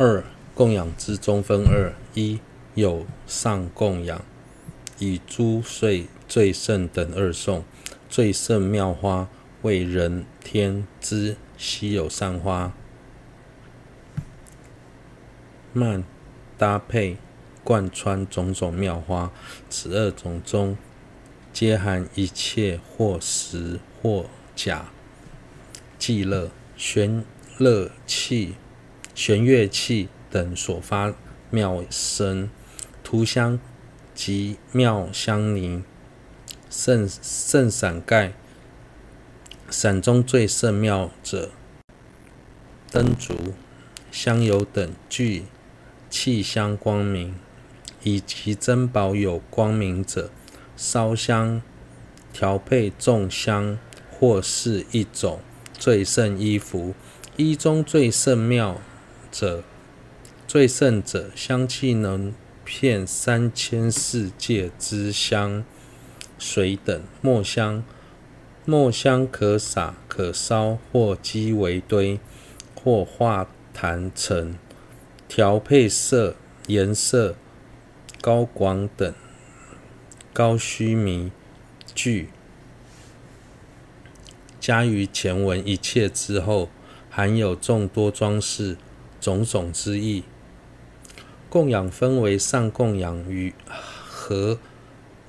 二供养之中分二：一有上供养，以诸岁最胜等二颂。最胜妙花为人天之稀有善花，曼搭配贯穿种种妙花，此二种中皆含一切或实或假伎乐、玄乐器、弦乐器等所发妙声，涂香及妙香泥。胜胜伞盖，伞中最胜妙者，灯烛、香油等具气香光明，以及珍宝有光明者，烧香调配众香，或是一种最胜衣服。衣中最胜妙者，最胜者，香气能遍三千世界之香。水等墨香，墨香可洒可烧，或积为堆，或化坛成，调配色颜色高广等高须弥具，加于前文一切之后，含有众多装饰种种之意。供养分为上供养与和。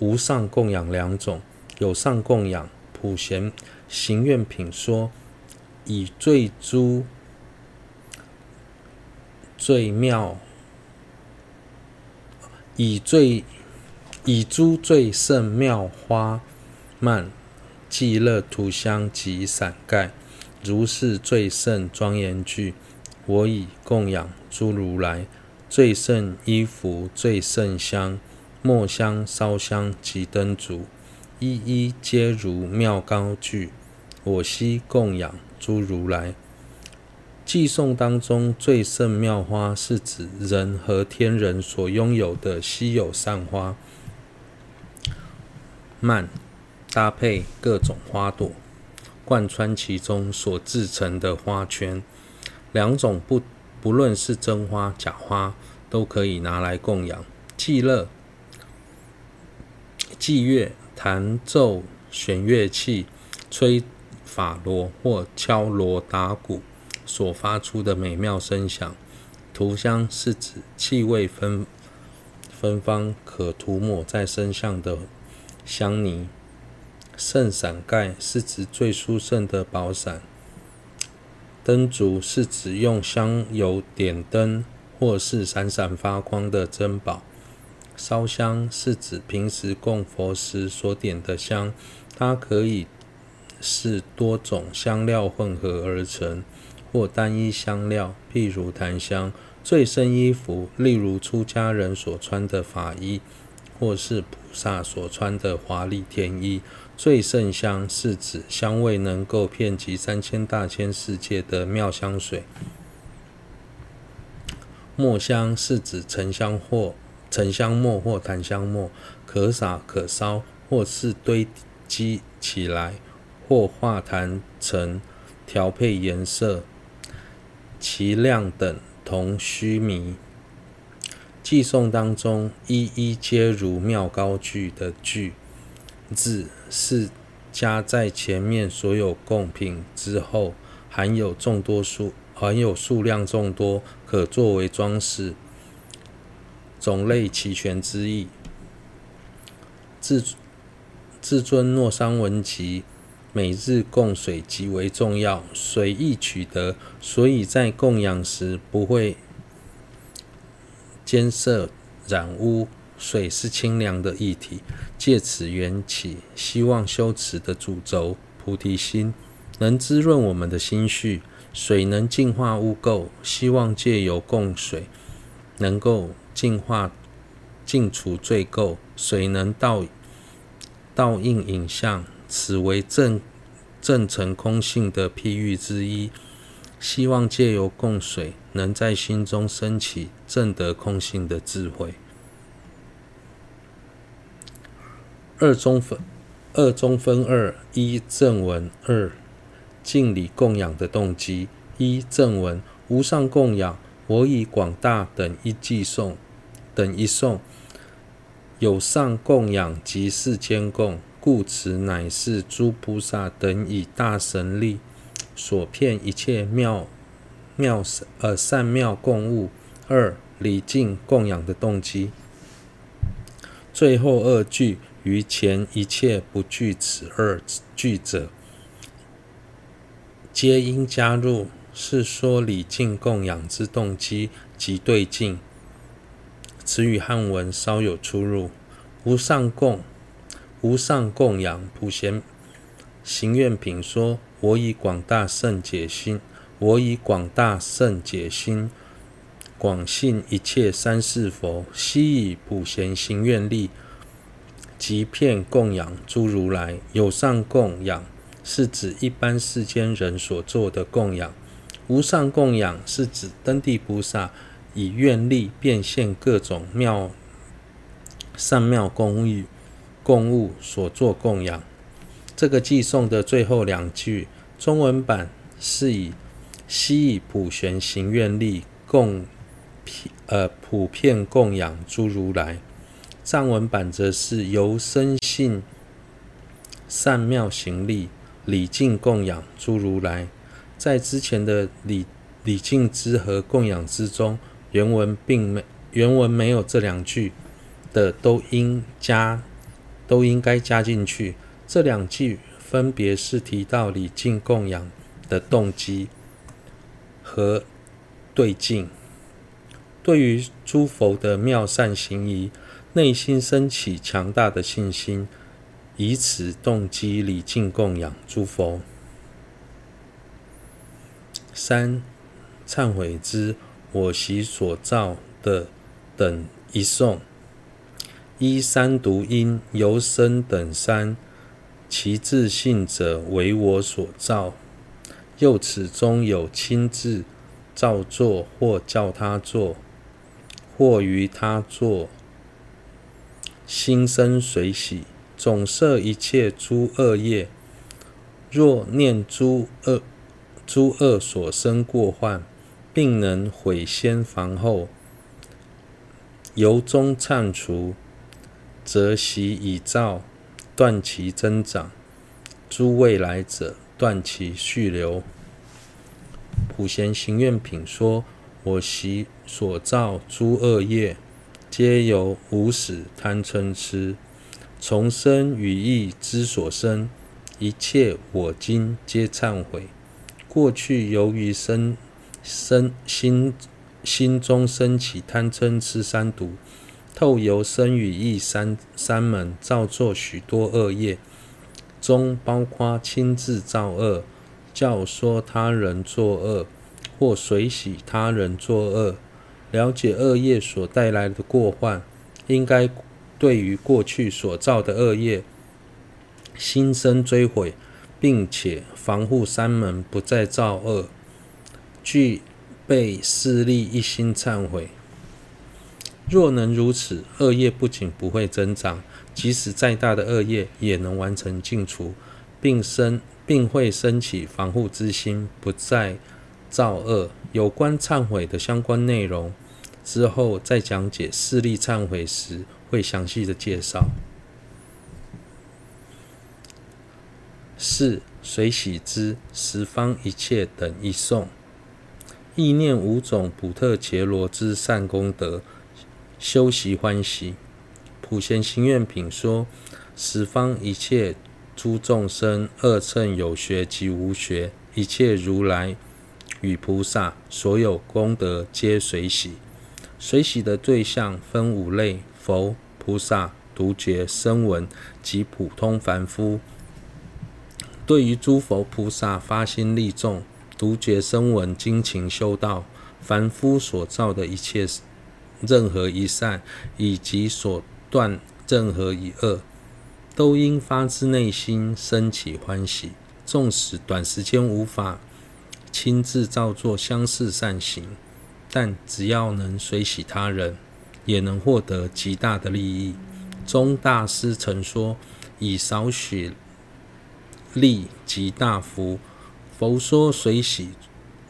无上供养两种，有上供养普贤行愿品说，以最诸最妙，以最以诸最胜妙花曼伎乐涂香及伞盖，如是最胜庄严具，我以供养诸如来最胜衣服最胜香。末香、烧香及灯烛，一一皆如妙高具。我悉供养诸如来。偈颂当中最胜妙花，是指人和天人所拥有的稀有善花。曼搭配各种花朵，贯穿其中所制成的花圈，两种不不论是真花假花，都可以拿来供养。祭乐。祭乐、弹奏弦乐器、吹法螺或敲锣打鼓所发出的美妙声响。涂香是指气味芬芬芳，可涂抹在身上的香泥。圣伞盖是指最殊胜的宝伞。灯烛是指用香油点灯或是闪闪发光的珍宝。烧香是指平时供佛时所点的香，它可以是多种香料混合而成，或单一香料，譬如檀香。最深衣服，例如出家人所穿的法衣，或是菩萨所穿的华丽天衣。最胜香是指香味能够遍及三千大千世界的妙香水。末香是指沉香或。沉香末或檀香末，可洒可烧，或是堆积起来，或化坛成，调配颜色，其量等同须弥。偈颂当中一一皆如妙高句的句字，是加在前面所有供品之后，含有众多数，含有数量众多，可作为装饰。种类齐全之意。至至尊诺桑文集每日供水极为重要，水易取得，所以在供养时不会间设染污。水是清凉的液体，借此缘起，希望修持的主轴菩提心能滋润我们的心绪，水能净化污垢，希望借由供水能够。净化、净除罪垢，水能倒倒映影像，此为证证成空性的譬喻之一。希望借由供水，能在心中升起证得空性的智慧。二中分二中分二：一正文，二敬礼供养的动机。一正文无上供养。我以广大等一寄送，等一送，有上供养及世间供，故此乃是诸菩萨等以大神力所骗一切妙妙呃善妙供物。二礼敬供养的动机。最后二句于前一切不具此二句者，皆应加入。是说礼敬供养之动机及对境，此与汉文稍有出入。无上供，无上供养，普贤行愿品说：我以广大圣解心，我以广大圣解心，广信一切三世佛，悉以普贤行愿力，即片供养诸如来。有上供养，是指一般世间人所做的供养。无上供养是指登地菩萨以愿力变现各种妙善妙供欲供物所作供养。这个偈颂的最后两句，中文版是以悉以普贤行愿力供呃普遍供养诸如来，藏文版则是由深信善妙行力礼敬供养诸如来。在之前的礼礼敬之和供养之中，原文并没原文没有这两句的，都应加都应该加进去。这两句分别是提到礼敬供养的动机和对境。对于诸佛的妙善行仪，内心升起强大的信心，以此动机礼敬供养诸佛。三、忏悔之我习所造的等一颂：一、三毒因由生等三，其自性者为我所造。又此中有亲自造作，或教他作，或于他作，心生随喜，总摄一切诸恶业。若念诸恶。诸恶所生过患，并能悔先防后，由衷忏除，则悉已造，断其增长；诸未来者，断其续流。普贤行愿品说：我习所造诸恶业，皆由无始贪嗔痴，从身语意之所生，一切我今皆忏悔。过去由于生生心心中升起贪嗔痴三毒，透由身语意三三门造作许多恶业，中包括亲自造恶、教唆他人作恶，或随喜他人作恶。了解恶业所带来的过患，应该对于过去所造的恶业心生追悔。并且防护三门，不再造恶，具备势力，一心忏悔。若能如此，恶业不仅不会增长，即使再大的恶业也能完成净除，并生并会升起防护之心，不再造恶。有关忏悔的相关内容，之后再讲解势力忏悔时会详细的介绍。四随喜之十方一切等一颂，意念五种普特伽罗之善功德，修习欢喜。普贤行愿品说：十方一切诸众生，二乘有学及无学，一切如来与菩萨，所有功德皆随喜。随喜的对象分五类：佛、菩萨、独觉、声闻及普通凡夫。对于诸佛菩萨发心利众，独觉声闻精勤修道，凡夫所造的一切任何一善，以及所断任何一恶，都应发自内心升起欢喜。纵使短时间无法亲自造作相似善行，但只要能随喜他人，也能获得极大的利益。宗大师曾说：“以少许。”利极大福，佛说随喜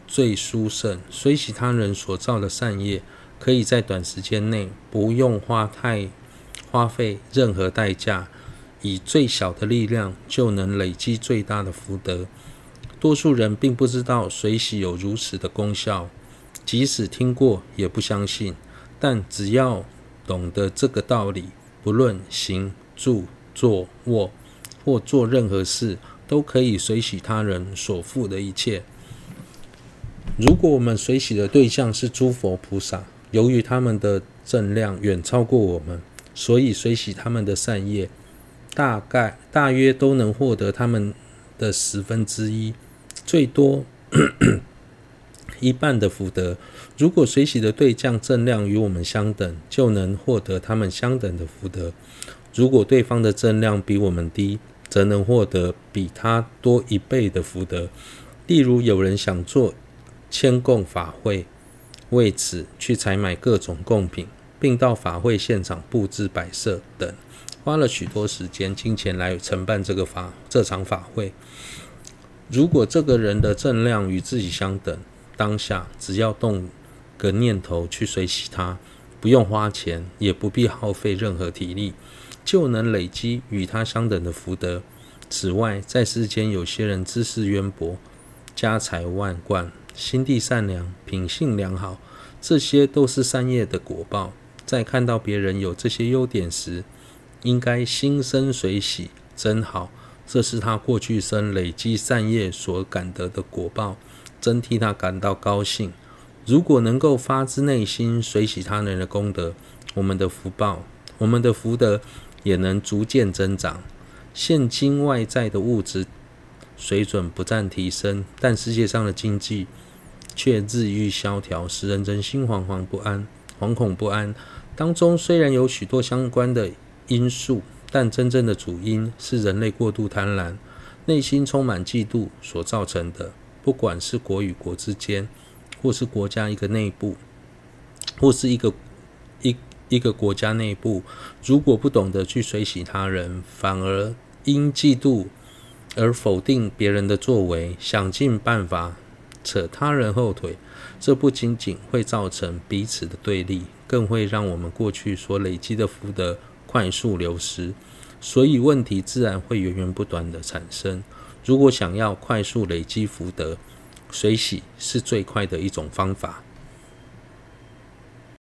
最殊胜。随喜他人所造的善业，可以在短时间内不用花太花费任何代价，以最小的力量就能累积最大的福德。多数人并不知道水洗有如此的功效，即使听过也不相信。但只要懂得这个道理，不论行、住、坐、卧或做任何事，都可以随喜他人所负的一切。如果我们随喜的对象是诸佛菩萨，由于他们的正量远超过我们，所以随喜他们的善业，大概大约都能获得他们的十分之一，最多一半的福德。如果随喜的对象正量与我们相等，就能获得他们相等的福德；如果对方的正量比我们低，则能获得比他多一倍的福德。例如，有人想做签供法会，为此去采买各种供品，并到法会现场布置摆设等，花了许多时间、金钱来承办这个法这场法会。如果这个人的正量与自己相等，当下只要动个念头去随喜他，不用花钱，也不必耗费任何体力。就能累积与他相等的福德。此外，在世间有些人知识渊博、家财万贯、心地善良、品性良好，这些都是善业的果报。在看到别人有这些优点时，应该心生随喜，真好。这是他过去生累积善业所感得的果报，真替他感到高兴。如果能够发自内心随喜他人的功德，我们的福报、我们的福德。也能逐渐增长。现今外在的物质水准不断提升，但世界上的经济却日益萧条，使人人心惶惶不安、惶恐不安。当中虽然有许多相关的因素，但真正的主因是人类过度贪婪、内心充满嫉妒所造成的。不管是国与国之间，或是国家一个内部，或是一个一。一个国家内部，如果不懂得去随喜他人，反而因嫉妒而否定别人的作为，想尽办法扯他人后腿，这不仅仅会造成彼此的对立，更会让我们过去所累积的福德快速流失，所以问题自然会源源不断的产生。如果想要快速累积福德，水洗是最快的一种方法。